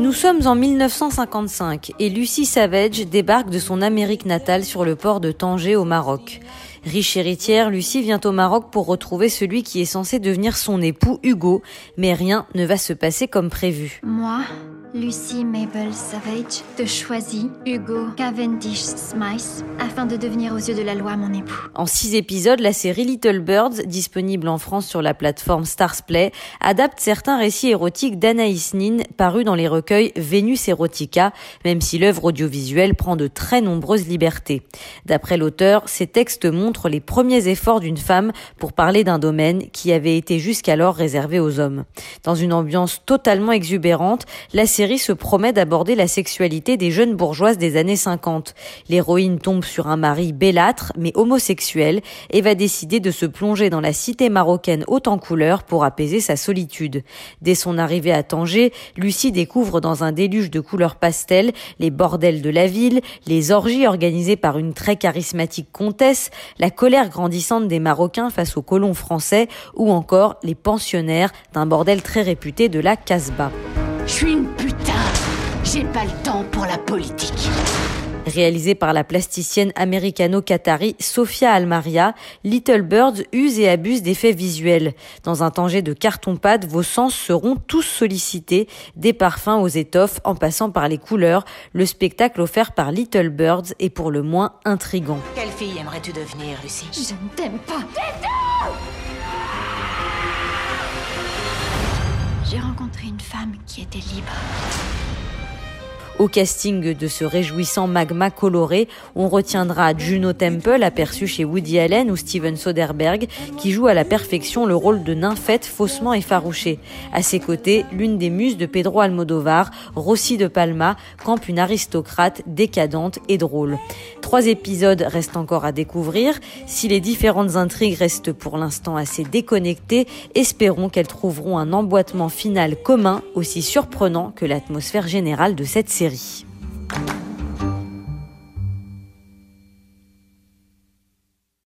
Nous sommes en 1955 et Lucie Savage débarque de son Amérique natale sur le port de Tanger au Maroc. Riche héritière, Lucie vient au Maroc pour retrouver celui qui est censé devenir son époux Hugo, mais rien ne va se passer comme prévu. Moi, Lucy Mabel Savage te choisis, Hugo Cavendish Smythe, afin de devenir aux yeux de la loi mon époux. En six épisodes, la série Little Birds, disponible en France sur la plateforme Starsplay, adapte certains récits érotiques d'Anaïs Nin parus dans les recueils Vénus Erotica, même si l'œuvre audiovisuelle prend de très nombreuses libertés. D'après l'auteur, ces textes montrent les premiers efforts d'une femme pour parler d'un domaine qui avait été jusqu'alors réservé aux hommes. Dans une ambiance totalement exubérante, se promet d'aborder la sexualité des jeunes bourgeoises des années 50. L'héroïne tombe sur un mari bellâtre mais homosexuel et va décider de se plonger dans la cité marocaine haute en couleurs pour apaiser sa solitude. Dès son arrivée à Tanger, Lucie découvre dans un déluge de couleurs pastel les bordels de la ville, les orgies organisées par une très charismatique comtesse, la colère grandissante des Marocains face aux colons français ou encore les pensionnaires d'un bordel très réputé de la Casbah. J'ai pas le temps pour la politique. Réalisé par la plasticienne américano-qatari Sofia Almaria, Little Birds use et abuse d'effets visuels. Dans un tanger de carton-pâte, vos sens seront tous sollicités, des parfums aux étoffes en passant par les couleurs. Le spectacle offert par Little Birds est pour le moins intrigant. Quelle fille aimerais-tu devenir, Lucie? Je ne t'aime pas. J'ai rencontré une femme qui était libre. Au casting de ce réjouissant magma coloré, on retiendra Juno Temple, aperçu chez Woody Allen ou Steven Soderbergh, qui joue à la perfection le rôle de nymphette faussement effarouchée. À ses côtés, l'une des muses de Pedro Almodovar, Rossi de Palma, campe une aristocrate décadente et drôle. Trois épisodes restent encore à découvrir. Si les différentes intrigues restent pour l'instant assez déconnectées, espérons qu'elles trouveront un emboîtement final commun aussi surprenant que l'atmosphère générale de cette série. Syrie.